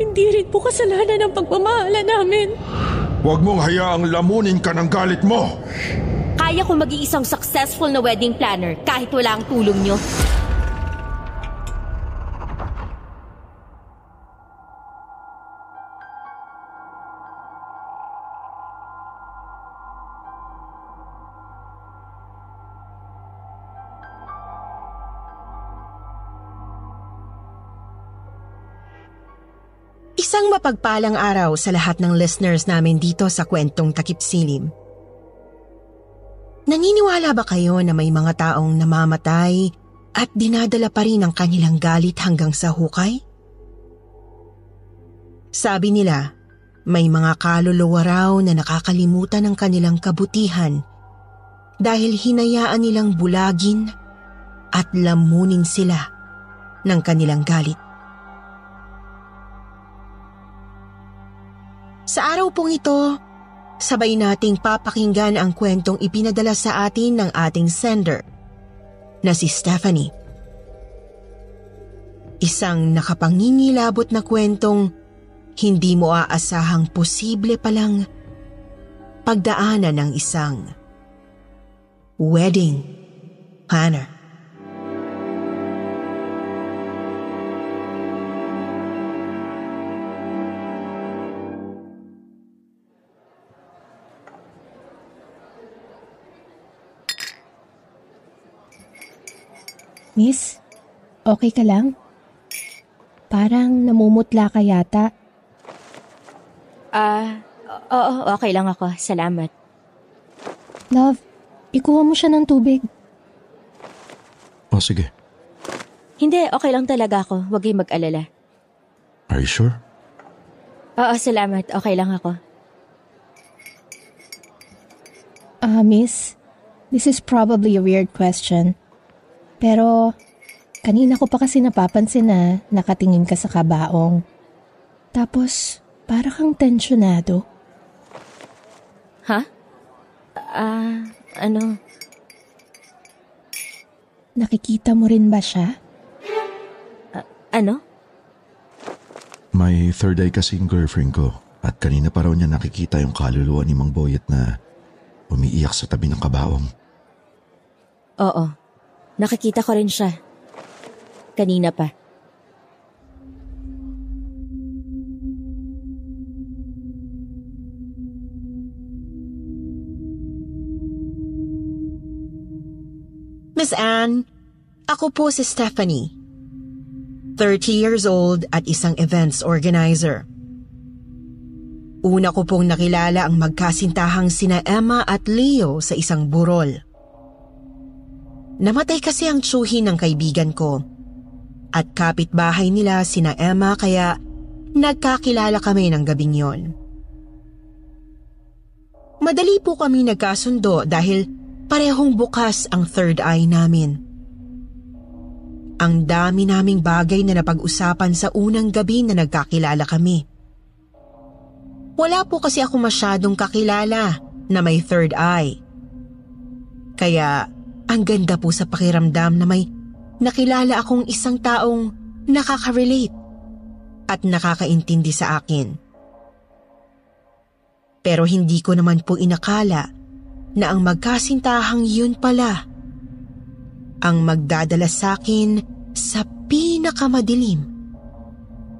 Hindi rin po kasalanan ng pagmamahala namin. Huwag mong hayaang lamunin ka ng galit mo. Kaya ko mag-iisang successful na wedding planner kahit wala ang tulong nyo. Mapagpalang araw sa lahat ng listeners namin dito sa kwentong Takip Silim. Naniniwala ba kayo na may mga taong namamatay at dinadala pa rin ang kanilang galit hanggang sa hukay? Sabi nila, may mga kaluluwa raw na nakakalimutan ng kanilang kabutihan dahil hinayaan nilang bulagin at lamunin sila ng kanilang galit. Sa araw pong ito, sabay nating papakinggan ang kwentong ipinadala sa atin ng ating sender na si Stephanie. Isang nakapangingilabot na kwentong hindi mo aasahang posible palang pagdaanan ng isang wedding planner. Miss, okay ka lang? Parang namumutla ka yata. Ah, oo, okay lang ako. Salamat. Love, ikuha mo siya ng tubig. O sige, Hindi, okay lang talaga ako. Huwag kayong mag-alala. are you sure? Oo, salamat. Okay lang ako. Ah, miss, this is probably a weird question. Pero, kanina ko pa kasi napapansin na nakatingin ka sa kabaong. Tapos, para kang tensyonado. Ha? Ah, ano? Nakikita mo rin ba siya? Ano? May third eye kasing girlfriend ko at kanina pa raw niya nakikita yung kaluluwa ni Mang Boyet na umiiyak sa tabi ng kabaong. Oo. Nakikita ko rin siya. Kanina pa. Miss Anne, ako po si Stephanie. 30 years old at isang events organizer. Una ko pong nakilala ang magkasintahang sina Emma at Leo sa isang burol. Namatay kasi ang tsuhin ng kaibigan ko. At kapitbahay nila sina Emma kaya nagkakilala kami ng gabing yon. Madali po kami nagkasundo dahil parehong bukas ang third eye namin. Ang dami naming bagay na napag-usapan sa unang gabi na nagkakilala kami. Wala po kasi ako masyadong kakilala na may third eye. Kaya ang ganda po sa pakiramdam na may nakilala akong isang taong nakaka-relate at nakakaintindi sa akin. Pero hindi ko naman po inakala na ang magkasintahang yun pala ang magdadala sa akin sa pinakamadilim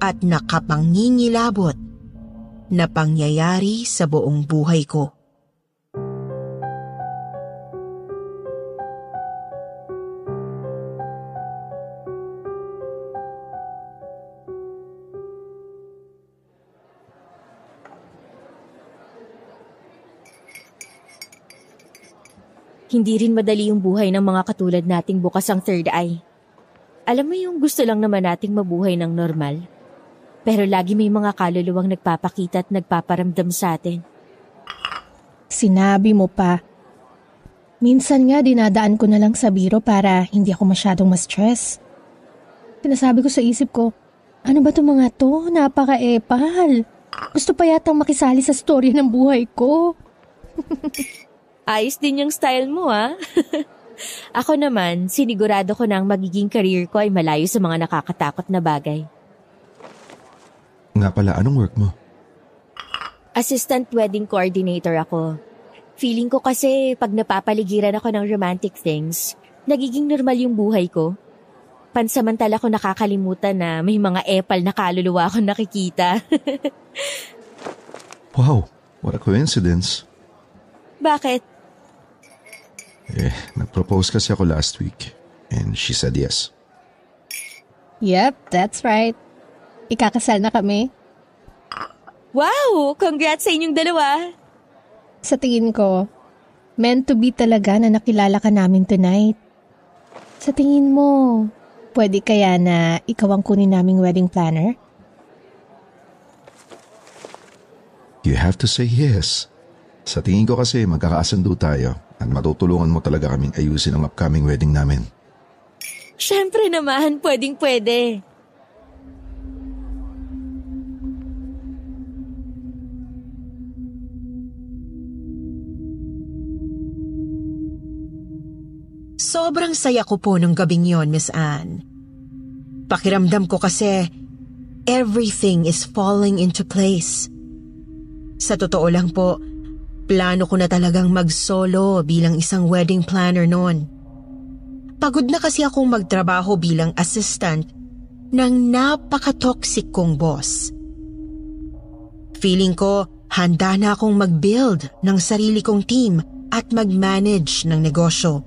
at nakapangingilabot na pangyayari sa buong buhay ko. Hindi rin madali yung buhay ng mga katulad nating bukas ang third eye. Alam mo yung gusto lang naman nating mabuhay ng normal. Pero lagi may mga kaluluwang nagpapakita at nagpaparamdam sa atin. Sinabi mo pa. Minsan nga dinadaan ko na lang sa biro para hindi ako masyadong ma-stress. Sinasabi ko sa isip ko, ano ba to mga to? Napaka-epal. Gusto pa yatang makisali sa storya ng buhay ko. Ayos din yung style mo, ha? Ako naman, sinigurado ko na ang magiging career ko ay malayo sa mga nakakatakot na bagay. Nga pala, anong work mo? Assistant wedding coordinator ako. Feeling ko kasi pag napapaligiran ako ng romantic things, nagiging normal yung buhay ko. Pansamantala ko nakakalimutan na may mga epal na kaluluwa akong nakikita. Wow, what a coincidence. Bakit? Eh, nag-propose kasi ako last week. And she said yes. Yep, that's right. Ikakasal na kami. Wow! Congrats sa inyong dalawa! Sa tingin ko, meant to be talaga na nakilala ka namin tonight. Sa tingin mo, pwede kaya na ikaw ang kunin naming wedding planner? You have to say yes. Sa tingin ko kasi magkakasundo tayo at matutulungan mo talaga kaming ayusin ang upcoming wedding namin. Siyempre naman, pwedeng pwede. Sobrang saya ko po nung gabing yon, Miss Anne. Pakiramdam ko kasi everything is falling into place. Sa totoo lang po, plano ko na talagang mag-solo bilang isang wedding planner noon. Pagod na kasi akong magtrabaho bilang assistant ng napaka-toxic kong boss. Feeling ko, handa na akong mag-build ng sarili kong team at mag-manage ng negosyo.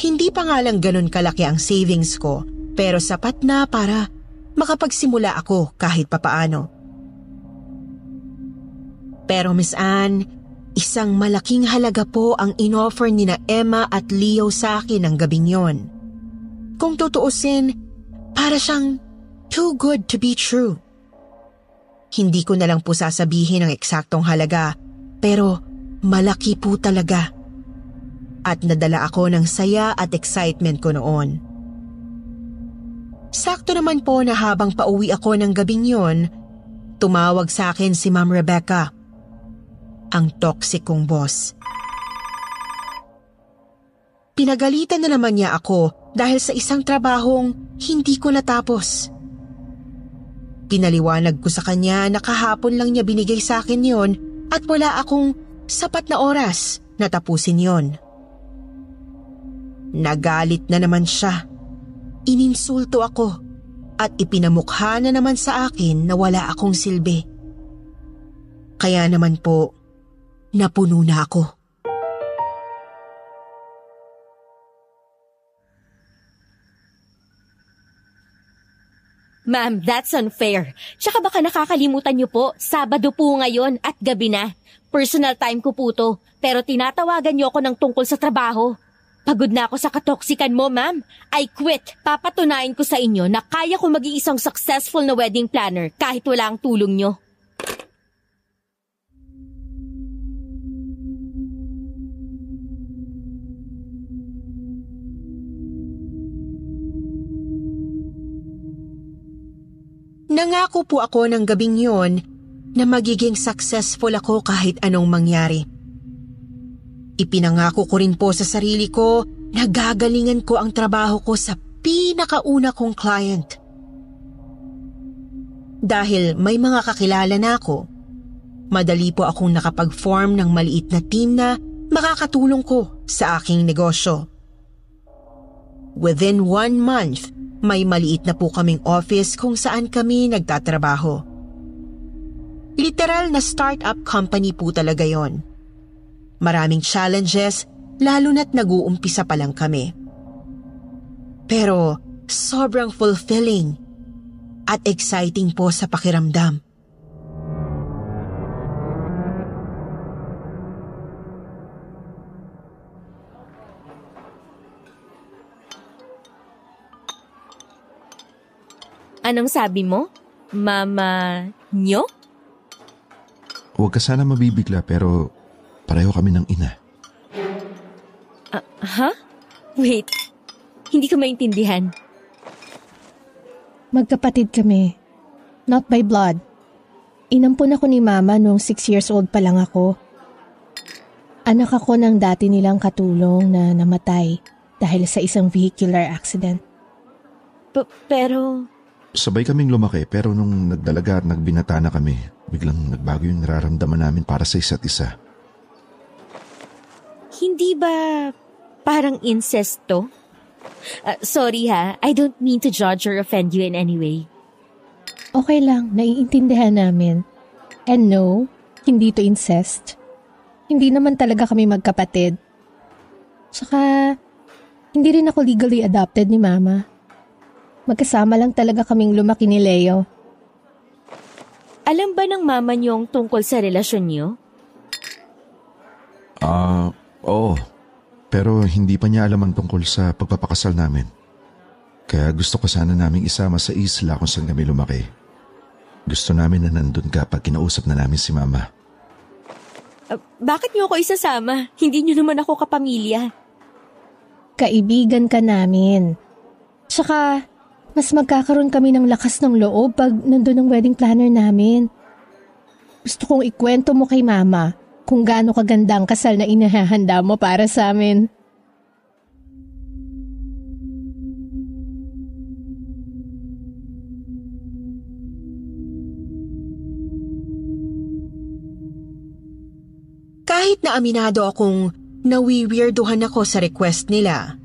Hindi pa nga lang ganun kalaki ang savings ko pero sapat na para makapagsimula ako kahit papaano. Pero Miss Anne, isang malaking halaga po ang inoffer ni na Emma at Leo sa akin ng gabing yon. Kung tutuusin, para siyang too good to be true. Hindi ko na lang po sasabihin ang eksaktong halaga pero malaki po talaga at nadala ako ng saya at excitement ko noon. Sakto naman po na habang pauwi ako ng gabing yon, tumawag sa akin si Ma'am Rebecca, ang toxic kong boss. Pinagalitan na naman niya ako dahil sa isang trabahong hindi ko natapos. Pinaliwanag ko sa kanya na kahapon lang niya binigay sa akin yon at wala akong sapat na oras na tapusin yon. Nagalit na naman siya. Ininsulto ako at ipinamukha na naman sa akin na wala akong silbi. Kaya naman po, napuno na ako. Ma'am, that's unfair. Tsaka baka nakakalimutan niyo po, Sabado po ngayon at gabi na. Personal time ko po to, pero tinatawagan niyo ako ng tungkol sa trabaho. Pagod na ako sa katoksikan mo, ma'am. I quit. Papatunayan ko sa inyo na kaya ko maging isang successful na wedding planner kahit wala ang tulong nyo. Nangako po ako ng gabing yon na magiging successful ako kahit anong mangyari. Ipinangako ko rin po sa sarili ko na gagalingan ko ang trabaho ko sa pinakauna kong client. Dahil may mga kakilala na ako, madali po akong nakapag-form ng maliit na team na makakatulong ko sa aking negosyo. Within one month, may maliit na po kaming office kung saan kami nagtatrabaho. Literal na startup company po talaga yon. Maraming challenges lalo na't nag-uumpisa pa lang kami. Pero sobrang fulfilling at exciting po sa pakiramdam. Anong sabi mo? Mama nyo? Huwag ka sana mabibigla pero pareho kami ng ina. Ha? Wait. Hindi ko maintindihan. Magkapatid kami. Not by blood. Inampun ako ni mama nung 6 years old pa lang ako. Anak ako ng dati nilang katulong na namatay dahil sa isang vehicular accident. P- pero, Sabay kaming lumaki pero nung nagdalaga at nagbinata na kami, biglang nagbago yung nararamdaman namin para sa isa't isa. hindi ba parang incest to? Ah, sorry ha, I don't mean to judge or offend you in any way. Okay lang, naiintindihan namin. And no, hindi to incest. Hindi naman talaga kami magkapatid. Saka, hindi rin ako legally adopted ni mama. Magkasama lang talaga kaming lumaki ni Leo. Alam ba ng mama niyong tungkol sa relasyon niyo? Ah, oo. Pero hindi pa niya alam ang tungkol sa pagpapakasal namin. Kaya gusto ko sana naming isama sa isla kung saan kami lumaki. Gusto namin na nandun ka pag kinausap na namin si mama. Ah, bakit niyo ako isasama? Hindi niyo naman ako kapamilya. Kaibigan ka namin. Tsaka, mas magkakaroon kami ng lakas ng loob pag nandun ang wedding planner namin. Gusto kong ikwento mo kay mama kung gaano kaganda ang kasal na inahahanda mo para sa amin. Kahit na aminado akong nawiwirduhan ako sa request nila,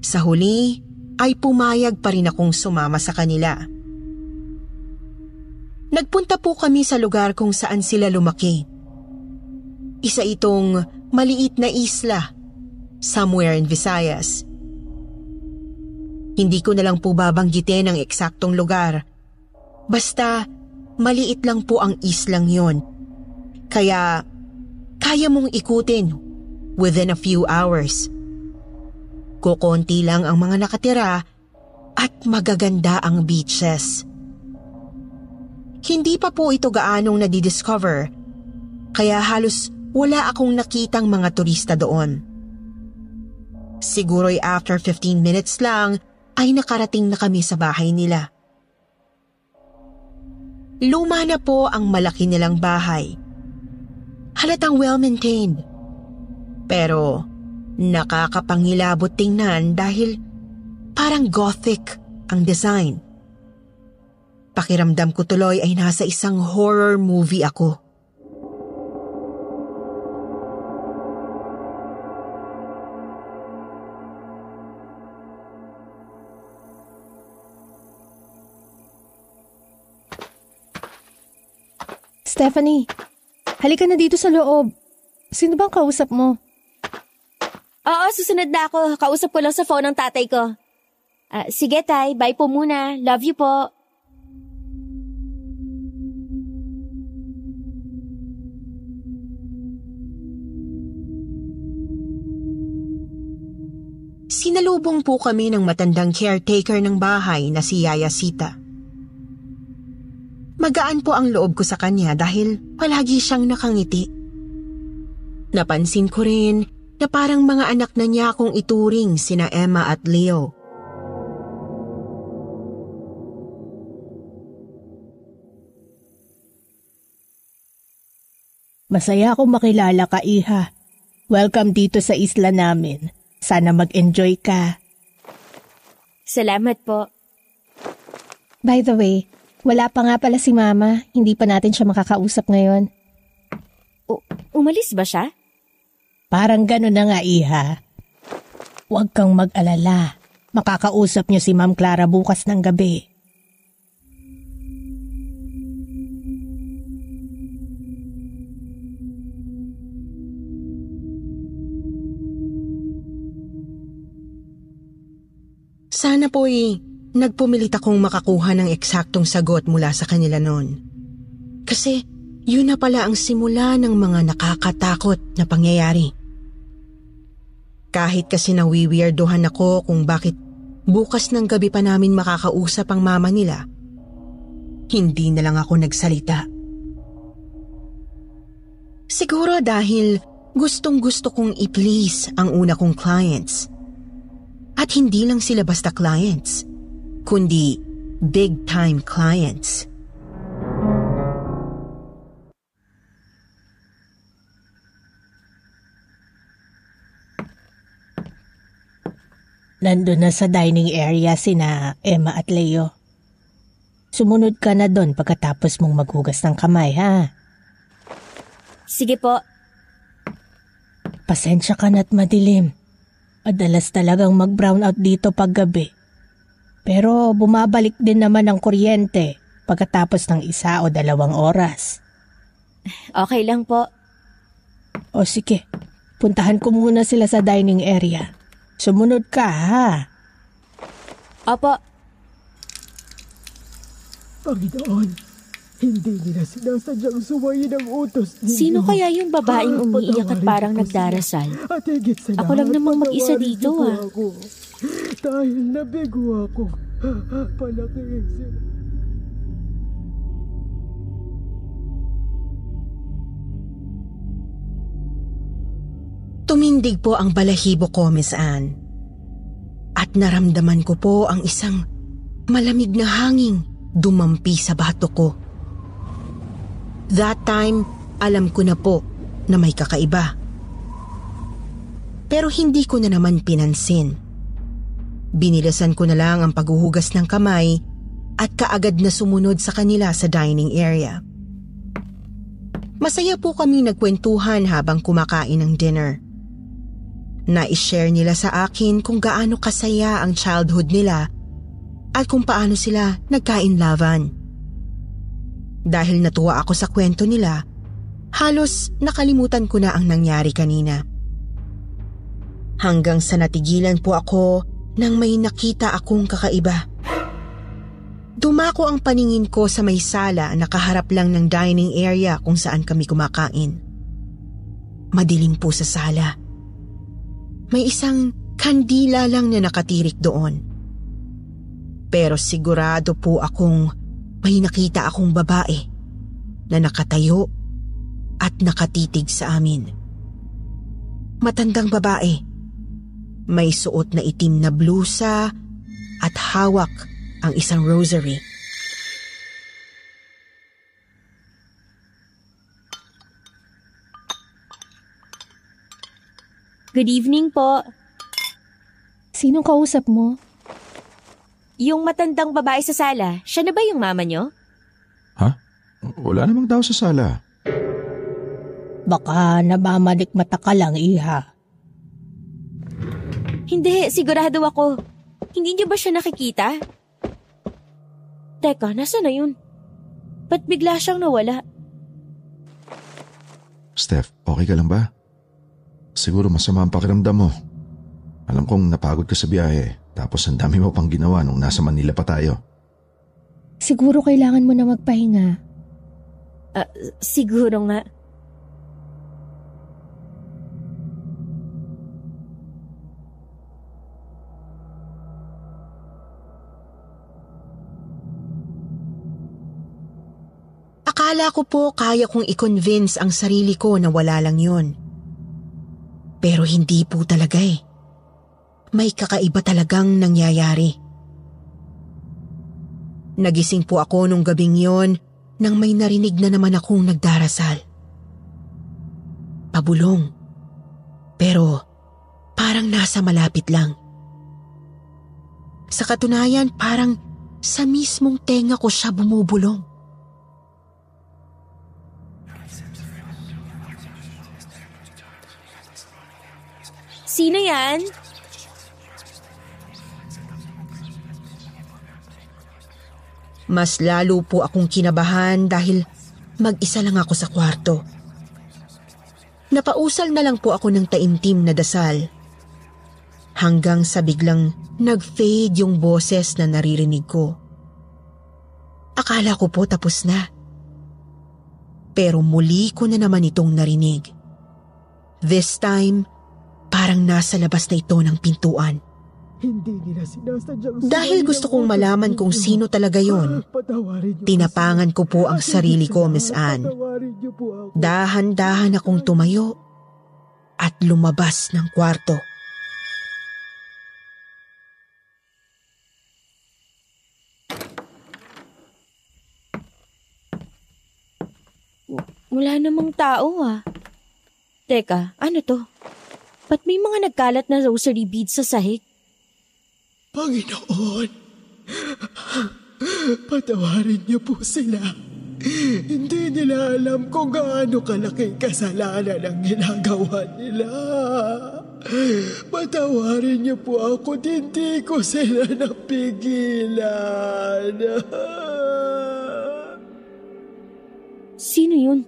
sa huli ay pumayag pa rin akong sumama sa kanila. Nagpunta po kami sa lugar kung saan sila lumaki. Isa itong maliit na isla, somewhere in Visayas. Hindi ko na lang po babanggitin ang eksaktong lugar. Basta, maliit lang po ang islang yon. Kaya, kaya mong ikutin within a few hours. Kukonti lang ang mga nakatira at magaganda ang beaches. Hindi pa po ito gaanong nadidiscover, kaya halos wala akong nakitang mga turista doon. Siguro'y after 15 minutes lang ay nakarating na kami sa bahay nila. Luma na po ang malaki nilang bahay. Halatang well-maintained. Pero nakakapangilabot tingnan dahil parang gothic ang design. Pakiramdam ko tuloy ay nasa isang horror movie ako. Stephanie, halika na dito sa loob. Sino bang kausap mo? Oo, susunod na ako. Kausap ko lang sa phone ng tatay ko. Ah, sige, tay. Bye po muna. Love you po. Sinalubong po kami ng matandang caretaker ng bahay na si Yaya Sita. Magaan po ang loob ko sa kanya dahil palagi siyang nakangiti. Napansin ko rin na parang mga anak na niya akong ituring sina Emma at Leo. Masaya akong makilala ka, Iha. Welcome dito sa isla namin. Sana mag-enjoy ka. Salamat po. By the way, wala pa nga pala si Mama. Hindi pa natin siya makakausap ngayon. U- umalis ba siya? Parang gano'n na nga, Iha. Huwag kang mag-alala. Makakausap niyo si Ma'am Clara bukas ng gabi. Sana po'y nagpumilit akong makakuha ng eksaktong sagot mula sa kanila noon. Kasi yun na pala ang simula ng mga nakakatakot na pangyayari. Kahit kasi nawiwierdohan ako kung bakit bukas ng gabi pa namin makakausap ang mama nila, hindi na lang ako nagsalita. Siguro dahil gustong gusto kong i-please ang una kong clients. At hindi lang sila basta clients, kundi big time clients. Nandun na sa dining area sina Emma at Leo. Sumunod ka na doon pagkatapos mong maghugas ng kamay, ha? Sige po. Pasensya ka na't madilim. Madalas talagang mag-brown out dito paggabi. Pero bumabalik din naman ang kuryente pagkatapos ng isa o dalawang oras. Okay lang po. O sige, puntahan ko muna sila sa dining area. Sumunod ka ha. Opo. Panginoon, hindi nila sinasadyang suwayin ang utos ninyo. Sino kaya yung babaeng umiiyak at parang nagdarasal? At higit sa Ako lang namang mag-isa dito, ah. Ako. Dahil nabigo ako. Palakihin sila. Tumindig po ang balahibo ko, Miss Anne. At naramdaman ko po ang isang malamig na hanging dumampi sa bato ko. That time, alam ko na po na may kakaiba. Pero hindi ko na naman pinansin. Binilasan ko na lang ang paghuhugas ng kamay at kaagad na sumunod sa kanila sa dining area. Masaya po kami nagkwentuhan habang kumakain ng dinner. Na-share nila sa akin kung gaano kasaya ang childhood nila at kung paano sila nagkainlavan. Dahil natuwa ako sa kwento nila, halos nakalimutan ko na ang nangyari kanina. Hanggang sa natigilan po ako nang may nakita akong kakaiba. Dumako ang paningin ko sa may sala na kaharap lang ng dining area kung saan kami kumakain. Madilim po sa sala. May isang kandila lang na nakatirik doon. Pero sigurado po akong may nakita akong babae na nakatayo at nakatitig sa amin. Matandang babae. May suot na itim na blusa at hawak ang isang rosary. Good evening po. Sinong kausap mo? Yung matandang babae sa sala, siya na ba yung mama nyo? Ha? Wala namang tao sa sala. Baka nabamalik mata ka lang, iha. Hindi, sigurado ako. Hindi niyo ba siya nakikita? Teka, nasa na yun? Ba't bigla siyang nawala? Steph, okay ka lang ba? Siguro masama ang pakiramdam mo. Alam kong napagod ka sa biyahe, tapos ang dami mo pang ginawa nung nasa Manila pa tayo. Siguro kailangan mo na magpahinga. Ah, siguro nga. Akala ko po kaya kong i-convince ang sarili ko na wala lang yun. Pero hindi po talaga eh. May kakaiba talagang nangyayari. Nagising po ako nung gabing yon nang may narinig na naman akong nagdarasal. Pabulong. Pero parang nasa malapit lang. Sa katunayan parang sa mismong tenga ko siya bumubulong. Sino yan? Mas lalo po akong kinabahan dahil mag-isa lang ako sa kwarto. Napausal na lang po ako ng taimtim na dasal. Hanggang sa biglang nag-fade yung boses na naririnig ko. Akala ko po tapos na. Pero muli ko na naman itong narinig. This time, parang nasa labas na ito ng pintuan. Hindi nila sinasadyang Dahil gusto kong malaman kung sino talaga yon, niyo po tinapangan ko po ang sarili ko, Miss Anne. Po ako. Dahan-dahan akong tumayo at lumabas ng kwarto. Wala namang tao ah. Teka, ano to? Ba't may mga nagkalat na rosary beads sa sahig? Panginoon, patawarin niyo po sila. Hindi nila alam kung gaano kalaking kasalanan ang ginagawa nila. Patawarin niyo po ako, hindi ko sila napigilan. Sino yun?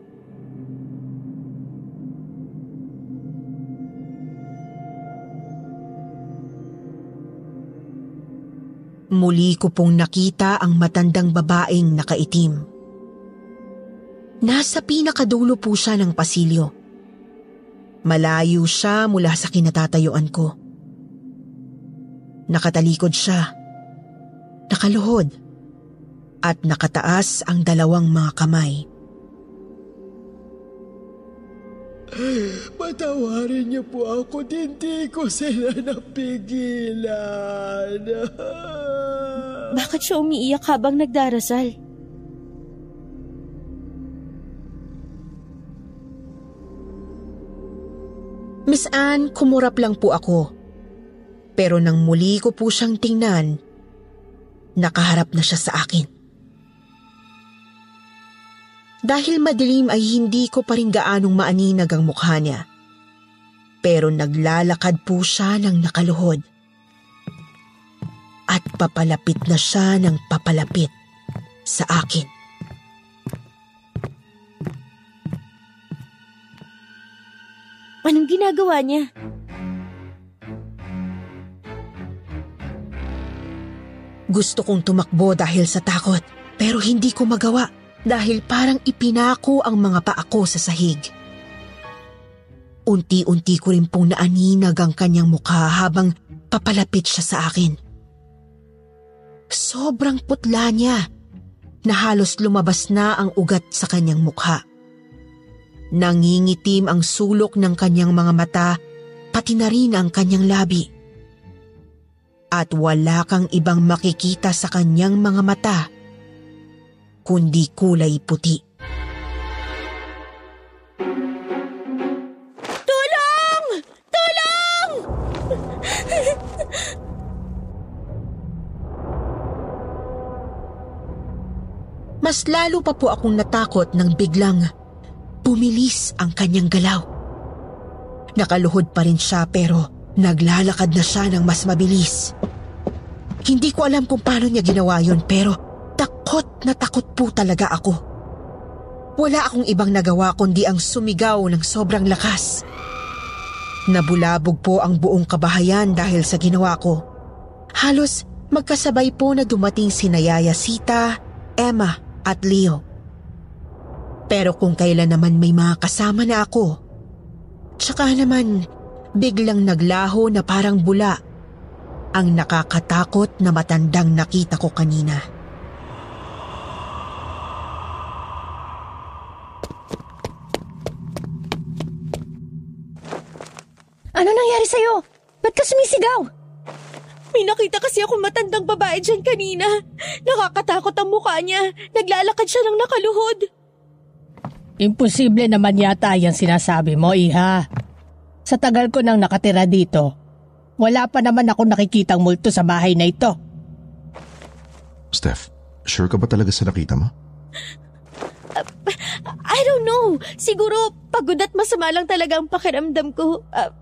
Muli ko pong nakita ang matandang babaeng nakaitim. Nasa pinakadulo po siya ng pasilyo. Malayo siya mula sa kinatatayuan ko. Nakatalikod siya. Nakaluhod. At nakataas ang dalawang mga kamay. Patawarin niyo po ako, hindi ko sila napigilan. Bakit siya umiiyak habang nagdarasal? Miss Anne, kumurap lang po ako. Pero nang muli ko po siyang tingnan, nakaharap na siya sa akin. Dahil madilim ay hindi ko pa rin gaanong maaninag ang mukha niya. Pero naglalakad po siya ng nakaluhod. At papalapit na siya ng papalapit sa akin. Anong ginagawa niya? Gusto kong tumakbo dahil sa takot pero hindi ko magawa dahil parang ipinako ang mga paa ko sa sahig. Unti-unti ko rin pong naaninag ang kanyang mukha habang papalapit siya sa akin. Sobrang putla niya na halos lumabas na ang ugat sa kanyang mukha. Nangingitim ang sulok ng kanyang mga mata pati na rin ang kanyang labi at wala kang ibang makikita sa kanyang mga mata kundi kulay puti. Tulong! Tulong! Mas lalo pa po akong natakot nang biglang bumilis ang kanyang galaw. Nakaluhod pa rin siya pero naglalakad na siya ng mas mabilis. Hindi ko alam kung paano niya ginawa yon pero takot na takot po talaga ako. Wala akong ibang nagawa kundi ang sumigaw ng sobrang lakas. Nabulabog po ang buong kabahayan dahil sa ginawa ko. Halos magkasabay po na dumating si Nayaya Sita, Emma at Leo. Pero kung kailan naman may mga kasama na ako, tsaka naman biglang naglaho na parang bula ang nakakatakot na matandang nakita ko kanina. Ano nangyari sa'yo? Ba't ka sumisigaw? May nakita kasi akong matandang babae dyan kanina. Nakakatakot ang mukha niya. Naglalakad siya ng nakaluhod. Imposible naman yata yan sinasabi mo, Iha. Sa tagal ko nang nakatira dito, wala pa naman ako nakikitang multo sa bahay na ito. Steph, sure ka ba talaga sa nakita mo? I don't know. Siguro pagod at masama lang talaga ang pakiramdam ko. Ah,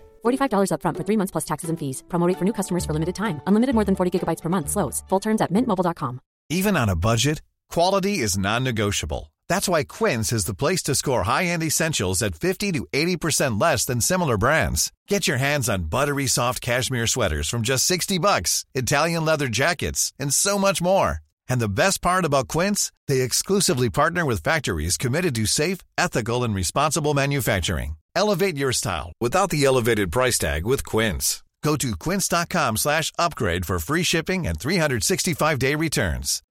$45 upfront for three months plus taxes and fees. Promote for new customers for limited time. Unlimited more than 40 gigabytes per month. Slows. Full terms at mintmobile.com. Even on a budget, quality is non-negotiable. That's why Quince is the place to score high-end essentials at 50 to 80% less than similar brands. Get your hands on buttery soft cashmere sweaters from just 60 bucks, Italian leather jackets, and so much more. And the best part about Quince, they exclusively partner with factories committed to safe, ethical, and responsible manufacturing. Elevate your style without the elevated price tag with Quince. Go to quince.com slash upgrade for free shipping and 365-day returns.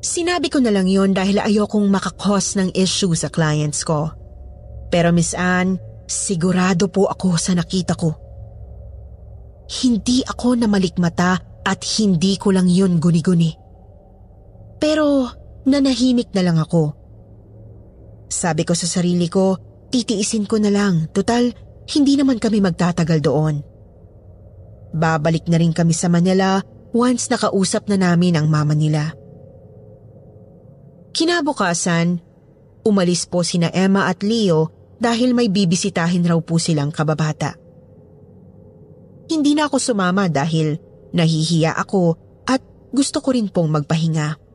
Sinabi ko na lang yon dahil ayokong makakos ng issue sa clients ko. Pero Miss Anne, sigurado po ako sa nakita ko. Hindi ako namalikmata at hindi ko lang yun guni-guni. Pero nanahimik na lang ako. Sabi ko sa sarili ko, titiisin ko na lang. Total, hindi naman kami magtatagal doon. Babalik na rin kami sa Manila once nakausap na namin ang mama nila. Kinabukasan, umalis po sina Emma at Leo dahil may bibisitahin raw po silang kababata. Hindi na ako sumama dahil nahihiya ako at gusto ko rin pong magpahinga.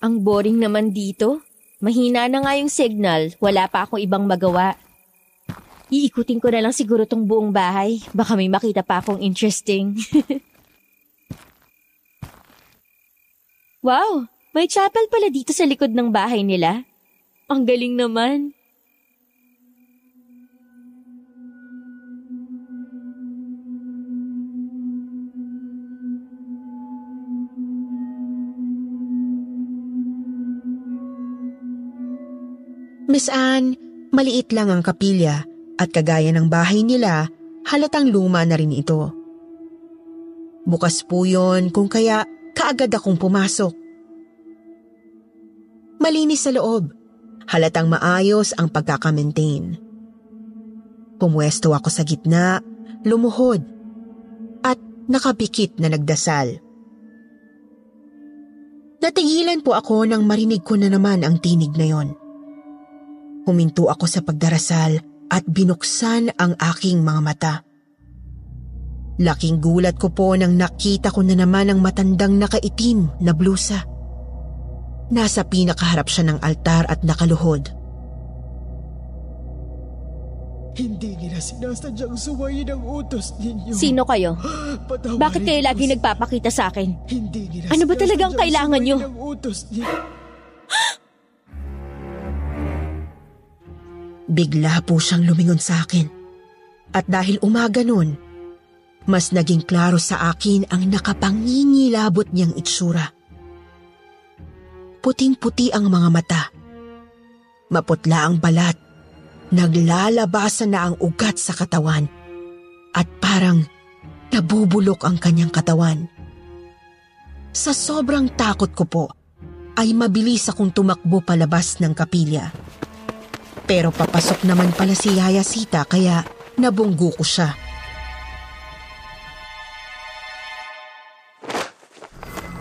Ang boring naman dito. Mahina na nga yung signal, wala pa akong ibang magawa. Iikutin ko na lang siguro tong buong bahay. Baka may makita pa akong interesting. wow! May chapel pala dito sa likod ng bahay nila. Ang galing naman. Miss Anne, maliit lang ang kapilya at kagaya ng bahay nila, halatang luma na rin ito. Bukas po yon kung kaya kaagad akong pumasok. Malinis sa loob, halatang maayos ang pagkakamaintain. Pumwesto ako sa gitna, lumuhod, at nakapikit na nagdasal. Natigilan po ako nang marinig ko na naman ang tinig na yon. Huminto ako sa pagdarasal at binuksan ang aking mga mata. Laking gulat ko po nang nakita ko na naman ang matandang nakaitim na blusa. Nasa pinakaharap siya ng altar at nakaluhod. Hindi nila sinasadyang suwayin ang utos ninyo. Sino kayo? Patawarin Bakit kayo lagi nagpapakita sa akin? Hindi nila Ano ba talagang kailangan nyo? suwayin ang utos ninyo. Bigla po siyang lumingon sa akin. At dahil umaga nun, mas naging klaro sa akin ang nakapangingilabot niyang itsura. Puting-puti ang mga mata. Maputla ang balat. Naglalabasan na ang ugat sa katawan. At parang nabubulok ang kanyang katawan. Sa sobrang takot ko po, ay mabilis akong tumakbo palabas ng kapilya. Pero papasok naman pala si Yaya Sita kaya nabunggo ko siya.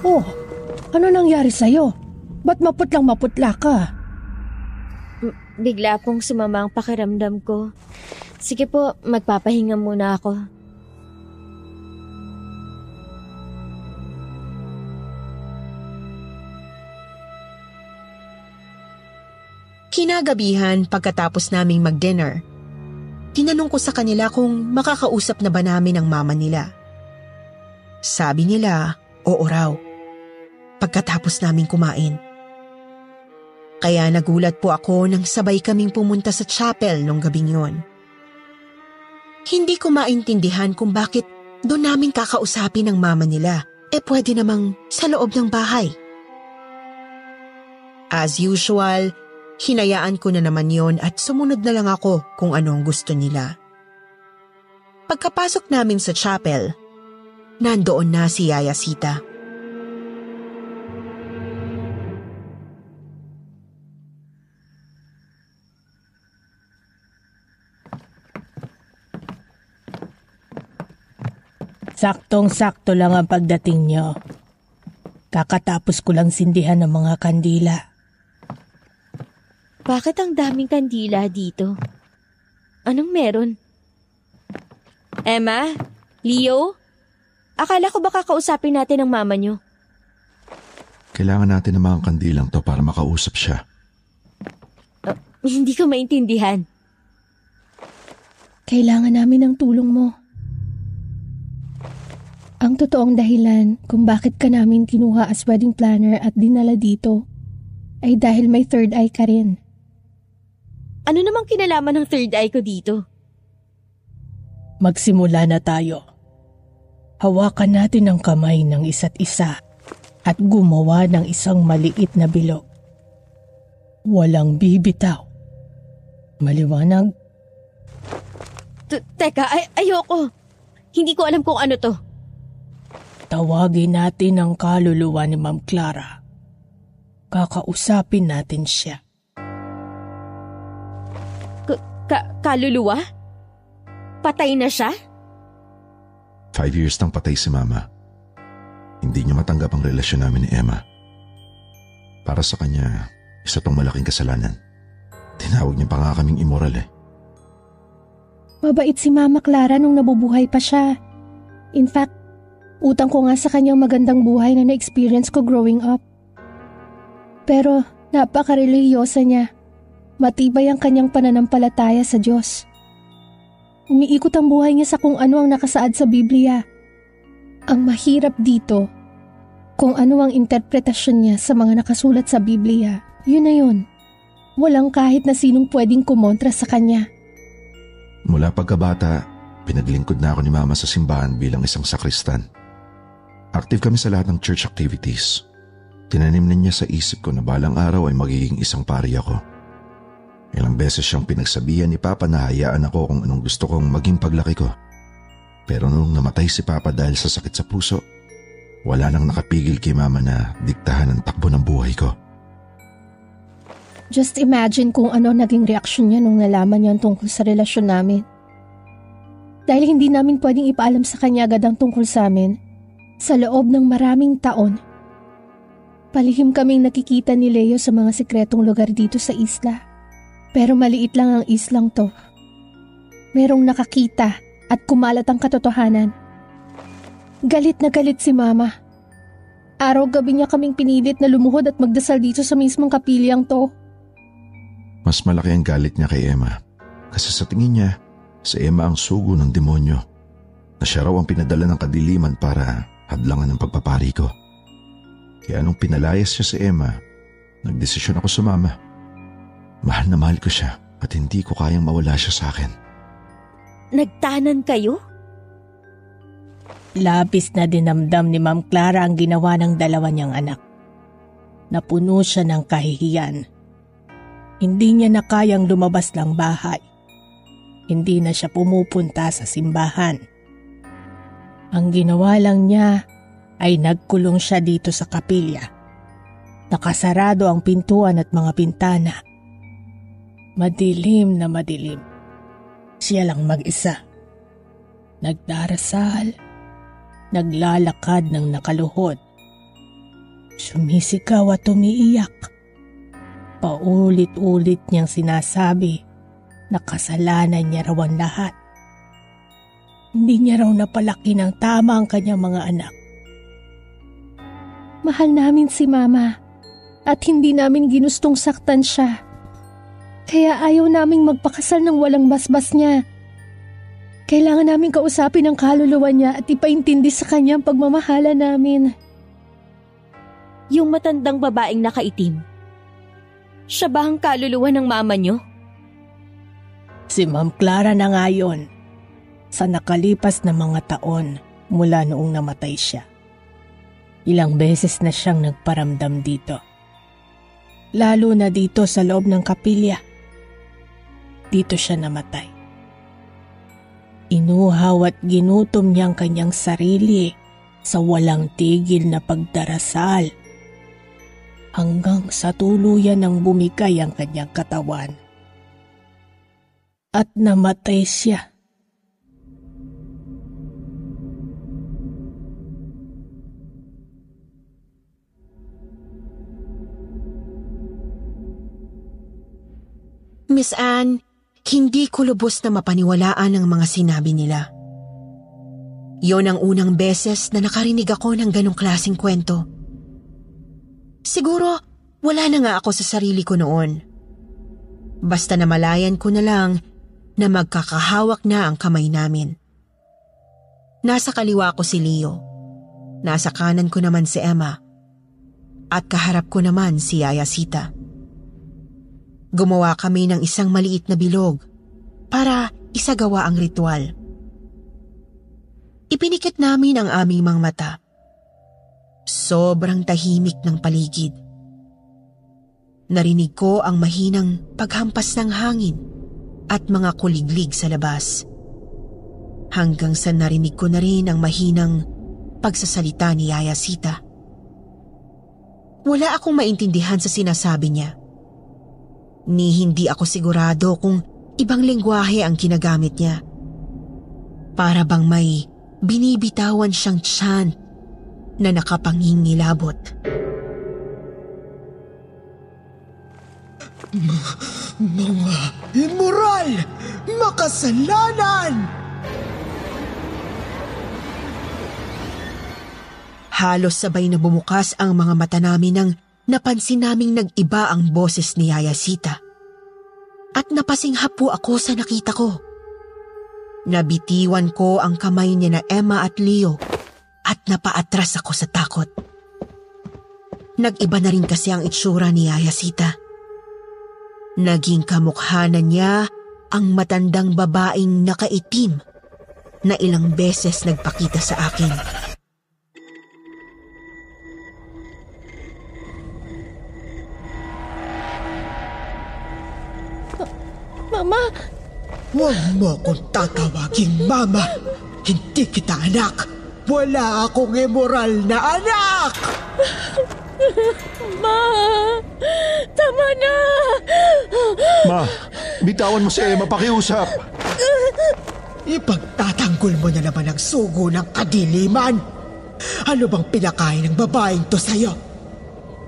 Oh, ano nangyari sa'yo? Ba't maputlang maputla ka? Bigla pong sumama ang pakiramdam ko. Sige po, magpapahinga muna ako. Kinagabihan pagkatapos naming mag-dinner, tinanong ko sa kanila kung makakausap na ba namin ang mama nila. Sabi nila, oo raw. Pagkatapos naming kumain. Kaya nagulat po ako nang sabay kaming pumunta sa chapel nung gabing yon. Hindi ko maintindihan kung bakit doon namin kakausapin ang mama nila. Eh pwede namang sa loob ng bahay. As usual, Hinayaan ko na naman yon at sumunod na lang ako kung ano ang gusto nila. Pagkapasok namin sa chapel, nandoon na si Yaya Sita. Saktong-sakto lang ang pagdating nyo. Kakatapos ko lang sindihan ng mga kandila. Bakit ang daming kandila dito? Anong meron? Emma? Leo? Akala ko baka kausapin natin ang mama nyo. Kailangan natin ng mga kandilang to para makausap siya. Uh, hindi ko maintindihan. Kailangan namin ng tulong mo. Ang totoong dahilan kung bakit ka namin kinuha as wedding planner at dinala dito ay dahil may third eye ka rin. Ano namang kinalaman ng third eye ko dito? Magsimula na tayo. Hawakan natin ang kamay ng isa't isa at gumawa ng isang maliit na bilog. Walang bibitaw. Maliwanag? T- teka, ay- ayoko. Hindi ko alam kung ano to. Tawagin natin ang kaluluwa ni Ma'am Clara. Kakausapin natin siya. Ka- kaluluwa? Patay na siya? Five years nang patay si Mama. Hindi niya matanggap ang relasyon namin ni Emma. Para sa kanya, isa tong malaking kasalanan. Tinawag niya pa nga kaming immoral eh. Mabait si Mama Clara nung nabubuhay pa siya. In fact, Utang ko nga sa kanyang magandang buhay na na-experience ko growing up. Pero napaka-reliyosa niya. Matibay ang kanyang pananampalataya sa Diyos. Umiikot ang buhay niya sa kung ano ang nakasaad sa Biblia. Ang mahirap dito, kung ano ang interpretasyon niya sa mga nakasulat sa Biblia, yun na yun. Walang kahit na sinong pwedeng kumontra sa kanya. Mula pagkabata, pinaglingkod na ako ni Mama sa simbahan bilang isang sakristan. Active kami sa lahat ng church activities. Tinanim na niya sa isip ko na balang araw ay magiging isang pari ako. Ilang beses siyang pinagsabihan ni Papa na hayaan ako kung anong gusto kong maging paglaki ko. Pero nung namatay si Papa dahil sa sakit sa puso, wala nang nakapigil kay Mama na diktahan ang takbo ng buhay ko. Just imagine kung ano naging reaksyon niya nung nalaman niya tungkol sa relasyon namin. Dahil hindi namin pwedeng ipaalam sa kanya agad ang tungkol sa amin, sa loob ng maraming taon, palihim kaming nakikita ni Leo sa mga sikretong lugar dito sa isla. Pero maliit lang ang islang to. Merong nakakita at kumalat ang katotohanan. Galit na galit si Mama. Araw-gabi niya kaming pinilit na lumuhod at magdasal dito sa mismong kapilyang to. Mas malaki ang galit niya kay Emma kasi sa tingin niya, si Emma ang sugo ng demonyo na siya raw ang pinadala ng kadiliman para hadlangan ng pagpapari ko. Kaya nung pinalayas siya si Emma, nagdesisyon ako sumama. Mahal na mahal ko siya at hindi ko kayang mawala siya sa akin. Nagtanan kayo? Labis na dinamdam ni Ma'am Clara ang ginawa ng dalawa niyang anak. Napuno siya ng kahihiyan. Hindi niya na kayang lumabas ng bahay. Hindi na siya pumupunta sa simbahan. Ang ginawa lang niya ay nagkulong siya dito sa kapilya. Nakasarado ang pintuan at mga pintana. Madilim na madilim. Siya lang mag-isa. Nagdarasal. Naglalakad ng nakaluhod. Sumisigaw at umiiyak. Paulit-ulit niyang sinasabi na kasalanan niya raw ang lahat. Hindi niya raw napalaki ng tama ang kanyang mga anak. Mahal namin si Mama at hindi namin ginustong saktan siya. Kaya ayaw naming magpakasal ng walang basbas niya. Kailangan namin kausapin ang kaluluwa niya at ipaintindi sa kanya ang pagmamahala namin. Yung matandang babaeng nakaitim. Siya ba ang kaluluwa ng mama niyo? Si Ma'am Clara na nga yun sa nakalipas na mga taon mula noong namatay siya. Ilang beses na siyang nagparamdam dito. Lalo na dito sa loob ng kapilya dito siya namatay. Inuhaw at ginutom niya ang kanyang sarili sa walang tigil na pagdarasal hanggang sa tuluyan ang bumigay ang kanyang katawan. At namatay siya. Miss Anne, hindi ko lubos na mapaniwalaan ang mga sinabi nila. Yon ang unang beses na nakarinig ako ng ganong klaseng kwento. Siguro, wala na nga ako sa sarili ko noon. Basta namalayan ko na lang na magkakahawak na ang kamay namin. Nasa kaliwa ko si Leo. Nasa kanan ko naman si Emma. At kaharap ko naman si Ayasita. Gumawa kami ng isang maliit na bilog para isagawa ang ritual. Ipinikit namin ang aming mga mata. Sobrang tahimik ng paligid. Narinig ko ang mahinang paghampas ng hangin at mga kuliglig sa labas. Hanggang sa narinig ko na rin ang mahinang pagsasalita ni Yaya Sita. Wala akong maintindihan sa sinasabi niya. Ni hindi ako sigurado kung ibang lengguwahe ang kinagamit niya. Para bang may binibitawan siyang chant na nakapangingilabot. Mga immoral! Makasalanan! Halos sabay na bumukas ang mga mata namin nang napansin naming nag-iba ang boses ni Yaya Sita. At napasinghap po ako sa nakita ko. Nabitiwan ko ang kamay niya na Emma at Leo at napaatras ako sa takot. Nag-iba na rin kasi ang itsura ni Ayasita. Naging kamukha na niya ang matandang babaeng nakaitim na ilang beses nagpakita sa akin. Mama, Huwag mo akong tatawaging mama. Hindi kita anak. Wala akong immoral na anak! Ma! Tama na! Ma, bitawan mo si Emma pakiusap. Ipagtatanggol mo na naman ang sugo ng kadiliman. Ano bang pinakain ng babaeng to sa'yo?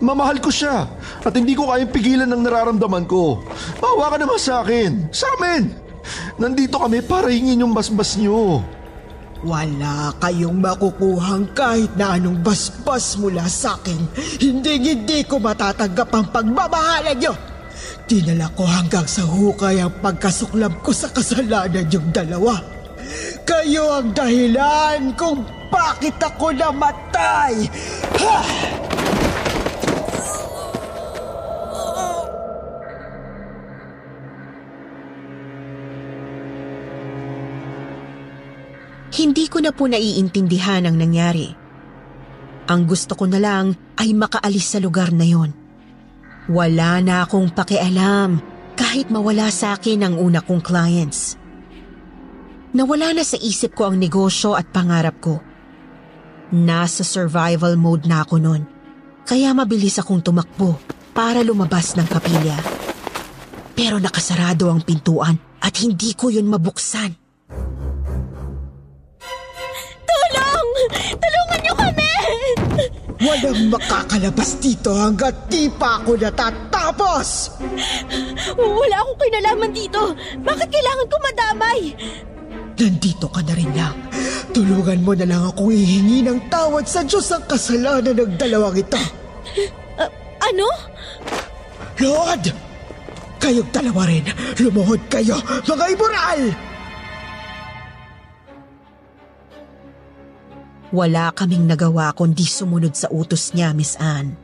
Mamahal ko siya at hindi ko kayang pigilan ng nararamdaman ko. Bawa ka naman sa akin, sa amin. Nandito kami para hingin yung basbas niyo. Wala kayong makukuhang kahit na anong basbas mula sa akin. Hindi hindi ko matatanggap ang pagmamahalan niyo. Dinala ko hanggang sa hukay ang pagkasuklam ko sa kasalanan yung dalawa. Kayo ang dahilan kung bakit ako namatay. Ha! Hindi ko na po naiintindihan ang nangyari. Ang gusto ko na lang ay makaalis sa lugar na yon. Wala na akong pakialam kahit mawala sa akin ang una kong clients. Nawala na sa isip ko ang negosyo at pangarap ko. Nasa survival mode na ako noon, kaya mabilis akong tumakbo para lumabas ng kapilya. Pero nakasarado ang pintuan at hindi ko yun mabuksan. Tulungan niyo kami! Walang makakalabas dito hanggat di pa ako natatapos! Wala akong kinalaman dito. Bakit kailangan ko madamay? Nandito ka na rin lang. Tulungan mo na lang akong ihingi ng tawad sa Diyos ang kasalanan ng dalawang ito. Uh, ano? Lord! Kayong dalawa rin, lumuhod kayo, mga immoral! Wala kaming nagawa kundi sumunod sa utos niya, Miss Anne.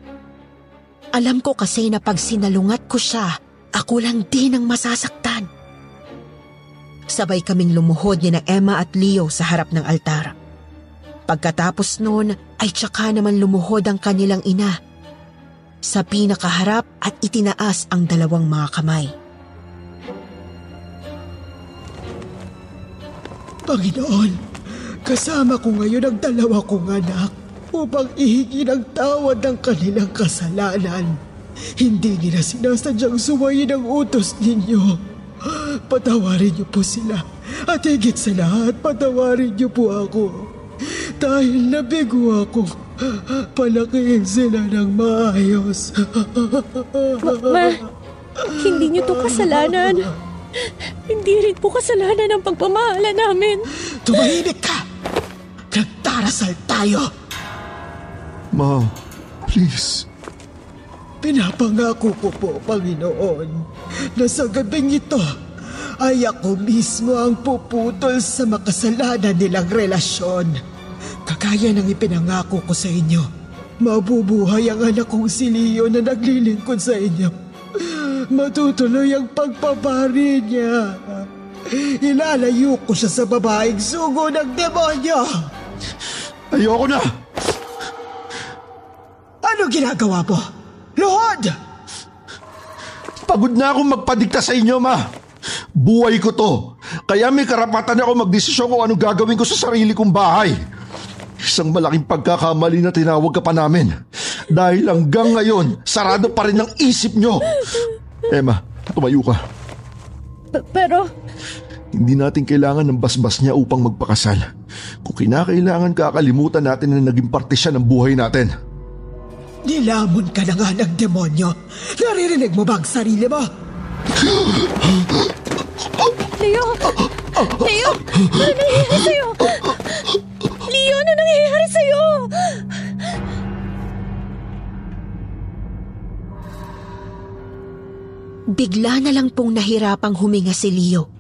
Alam ko kasi na pag sinalungat ko siya, ako lang din ang masasaktan. Sabay kaming lumuhod ni na Emma at Leo sa harap ng altar. Pagkatapos noon ay tsaka naman lumuhod ang kanilang ina. Sa pinakaharap at itinaas ang dalawang mga kamay. Panginoon, kasama ko ngayon ang dalawa kong anak upang ihingi ng tawad ng kanilang kasalanan. Hindi nila sinasadyang suwayin ang utos ninyo. Patawarin niyo po sila at higit sa lahat, patawarin niyo po ako. Dahil nabigo ako, palakihin sila ng maayos. Ma, Hindi niyo to kasalanan. Hindi rin po kasalanan ang pagmamahala namin. Tumahimik ka! Nagdarasal tayo! Ma, please. Pinapangako ko po, Panginoon, na sa gabing ito ay ako mismo ang puputol sa makasalanan nilang relasyon. Kagaya ng ipinangako ko sa inyo, mabubuhay ang anak kong si Leo na naglilingkod sa inyo. Matutuloy ang pagpapari niya. Ilalayo ko siya sa babaeng sugo ng demonyo. Ayoko na! Ano ginagawa mo? Luhod! Pagod na akong magpadikta sa inyo, ma. Buhay ko to. Kaya may karapatan ako magdesisyon kung anong gagawin ko sa sarili kong bahay. Isang malaking pagkakamali na tinawag ka pa namin. Dahil hanggang ngayon, sarado pa rin ang isip nyo. Emma, tumayo ka. P- pero, Hindi natin kailangan ng basbas niya upang magpakasal. Kung kinakailangan kakalimutan natin na naging parte siya ng buhay natin. Nilamon ka na nga ng demonyo. Naririnig mo ba ang sarili mo? Leo! Leo! Ano nangyayari sa'yo? Leo, ano nangyayari sa'yo? Bigla na lang pong nahirapang huminga si Leo.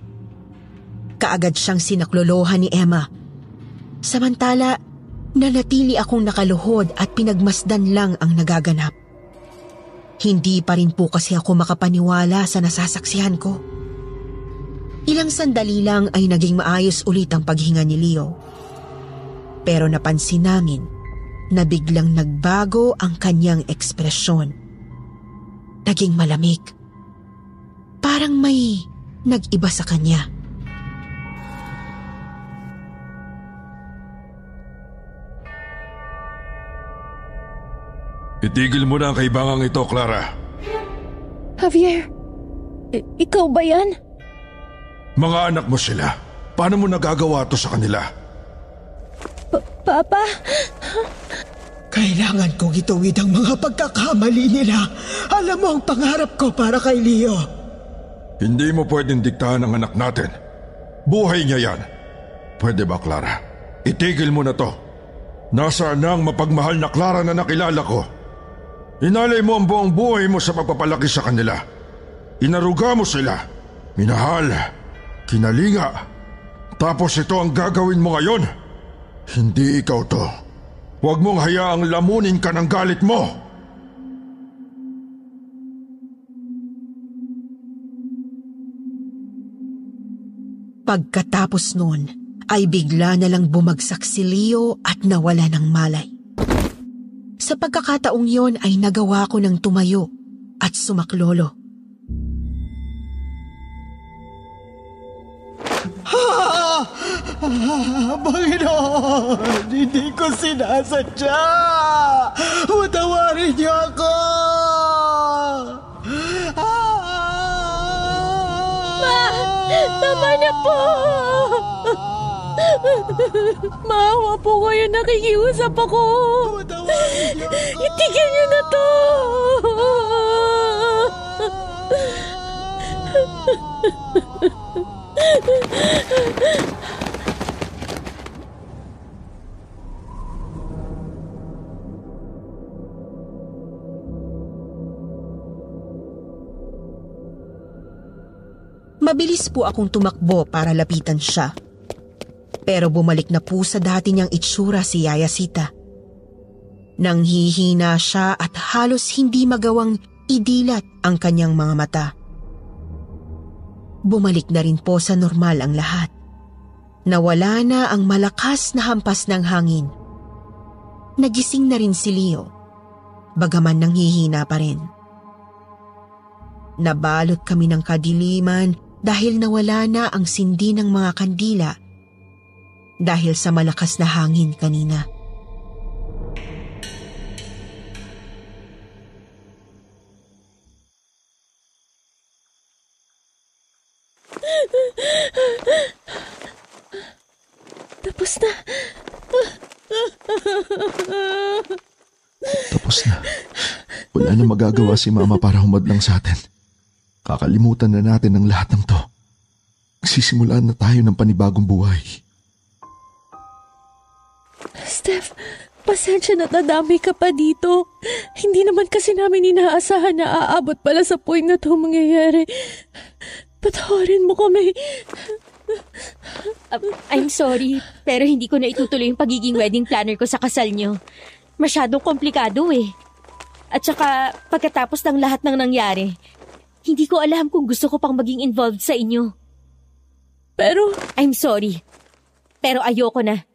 Kaagad siyang sinaklolohan ni Emma. Samantala, nanatili akong nakaluhod at pinagmasdan lang ang nagaganap. Hindi pa rin po kasi ako makapaniwala sa nasasaksihan ko. Ilang sandali lang ay naging maayos ulit ang paghinga ni Leo. Pero napansin namin na biglang nagbago ang kanyang ekspresyon. Naging malamig. Parang may nag-iba sa kanya. Itigil mo na ang kaibangang ito, Clara. Javier, i- ikaw ba yan? Mga anak mo sila. Paano mo nagagawa to sa kanila? Pa- Papa? Kailangan kong ituwid ang mga pagkakamali nila. Alam mo ang pangarap ko para kay Leo. Hindi mo pwedeng diktahan ang anak natin. Buhay niya yan. Pwede ba, Clara? Itigil mo na to. Nasaan na ang mapagmahal na Clara na nakilala ko? Inalay mo ang buong buhay mo sa pagpapalaki sa kanila. Inaruga mo sila. Minahal. Kinalinga. Tapos ito ang gagawin mo ngayon? Hindi ikaw to. Huwag mong hayaang lamunin ka ng galit mo. Pagkatapos noon, ay bigla na lang bumagsak si Leo at nawala ng malay. Sa pagkakataong yon ay nagawa ko ng tumayo at sumaklolo. Ah! Ah, Panginoon, hindi ko sinasadya. Patawarin niyo ako. Ma! Tama na po! Maawa po kayo, nakikiusap ako! Itigil niyo na to! Mabilis po akong tumakbo para lapitan siya. Pero bumalik na po sa dati niyang itsura si Yaya Sita. Nang hihina siya at halos hindi magawang idilat ang kanyang mga mata. Bumalik na rin po sa normal ang lahat. Nawala na ang malakas na hampas ng hangin. Nagising na rin si Leo, bagaman nang hihina pa rin. Nabalot kami ng kadiliman dahil nawala na ang sindi ng mga kandila dahil sa malakas na hangin kanina. Tapos na. Tapos na. Wala na magagawa si Mama para humadlang sa atin. Kakalimutan na natin ang lahat ng to. Sisimulan na tayo ng panibagong buhay. Steph, pasensya na nadami ka pa dito. Hindi naman kasi namin inaasahan na aabot pala sa point na to mangyayari. Patawarin mo kami. Uh, I'm sorry, pero hindi ko na itutuloy yung pagiging wedding planner ko sa kasal nyo. Masyadong komplikado eh. At saka, pagkatapos ng lahat ng nangyari, hindi ko alam kung gusto ko pang maging involved sa inyo. Pero... I'm sorry. Pero ayoko na.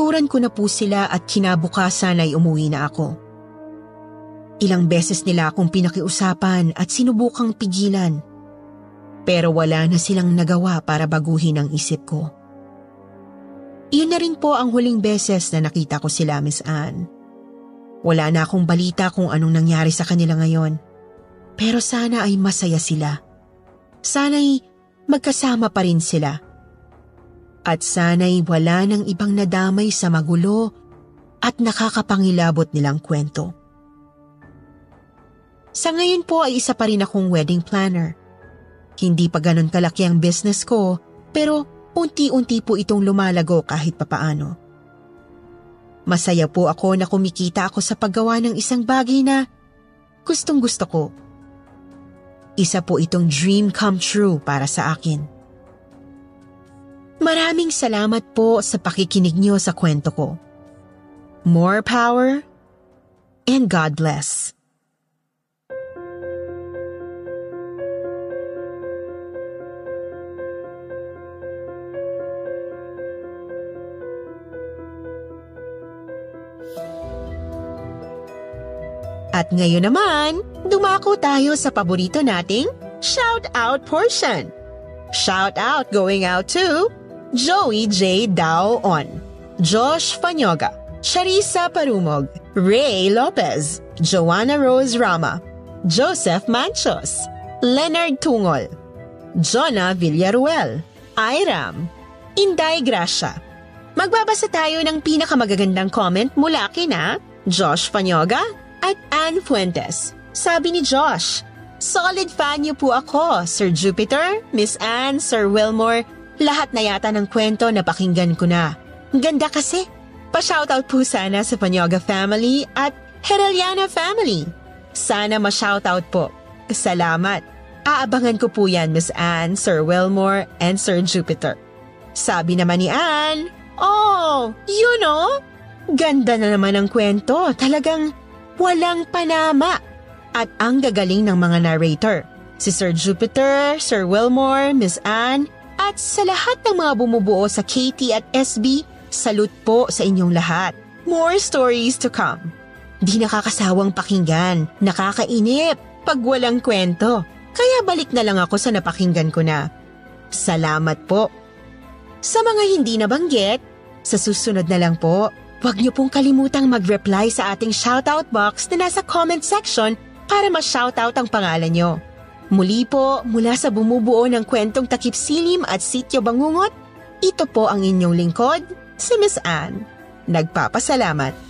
Tinalikuran ko na po sila at kinabukasan ay umuwi na ako. Ilang beses nila akong pinakiusapan at sinubukang pigilan. Pero wala na silang nagawa para baguhin ang isip ko. Iyon na rin po ang huling beses na nakita ko sila, Miss Anne. Wala na akong balita kung anong nangyari sa kanila ngayon. Pero sana ay masaya sila. Sana'y magkasama pa rin sila. At sana'y wala ng ibang nadamay sa magulo at nakakapangilabot nilang kwento. Sa ngayon po ay isa pa rin akong wedding planner. Hindi pa ganon kalaki ang business ko pero unti-unti po itong lumalago kahit papaano. Masaya po ako na kumikita ako sa paggawa ng isang bagay na gustong gusto ko. Isa po itong dream come true para sa akin. Maraming salamat po sa pakikinig niyo sa kwento ko. More power and God bless. At ngayon naman, dumako tayo sa paborito nating shout out portion. Shout out going out to Joey J. Dao On, Josh Fanyoga, Charissa Parumog, Ray Lopez, Joanna Rose Rama, Joseph Manchos, Leonard Tungol, Jonah Villaruel, Iram, Inday Gracia. Magbabasa tayo ng pinakamagagandang comment mula kina Josh Fanyoga at Ann Fuentes. Sabi ni Josh, Solid fan niyo po ako, Sir Jupiter, Miss Anne, Sir Wilmore, lahat na yata ng kwento na pakinggan ko na. Ganda kasi. Pa-shoutout po sana sa Panyoga family at Heraliana family. Sana ma-shoutout po. Salamat. Aabangan ko po yan, Miss Anne, Sir Wilmore, and Sir Jupiter. Sabi naman ni Anne, Oh, you know, ganda na naman ang kwento. Talagang walang panama. At ang gagaling ng mga narrator. Si Sir Jupiter, Sir Wilmore, Miss Anne, at sa lahat ng mga bumubuo sa KT at SB, salute po sa inyong lahat. More stories to come. Di nakakasawang pakinggan, nakakainip pag walang kwento. Kaya balik na lang ako sa napakinggan ko na. Salamat po. Sa mga hindi nabanggit, sa susunod na lang po, huwag niyo pong kalimutang mag-reply sa ating shoutout box na nasa comment section para ma-shoutout ang pangalan niyo. Muli po, mula sa bumubuo ng kwentong takip silim at sityo bangungot, ito po ang inyong lingkod, si Miss Anne. Nagpapasalamat.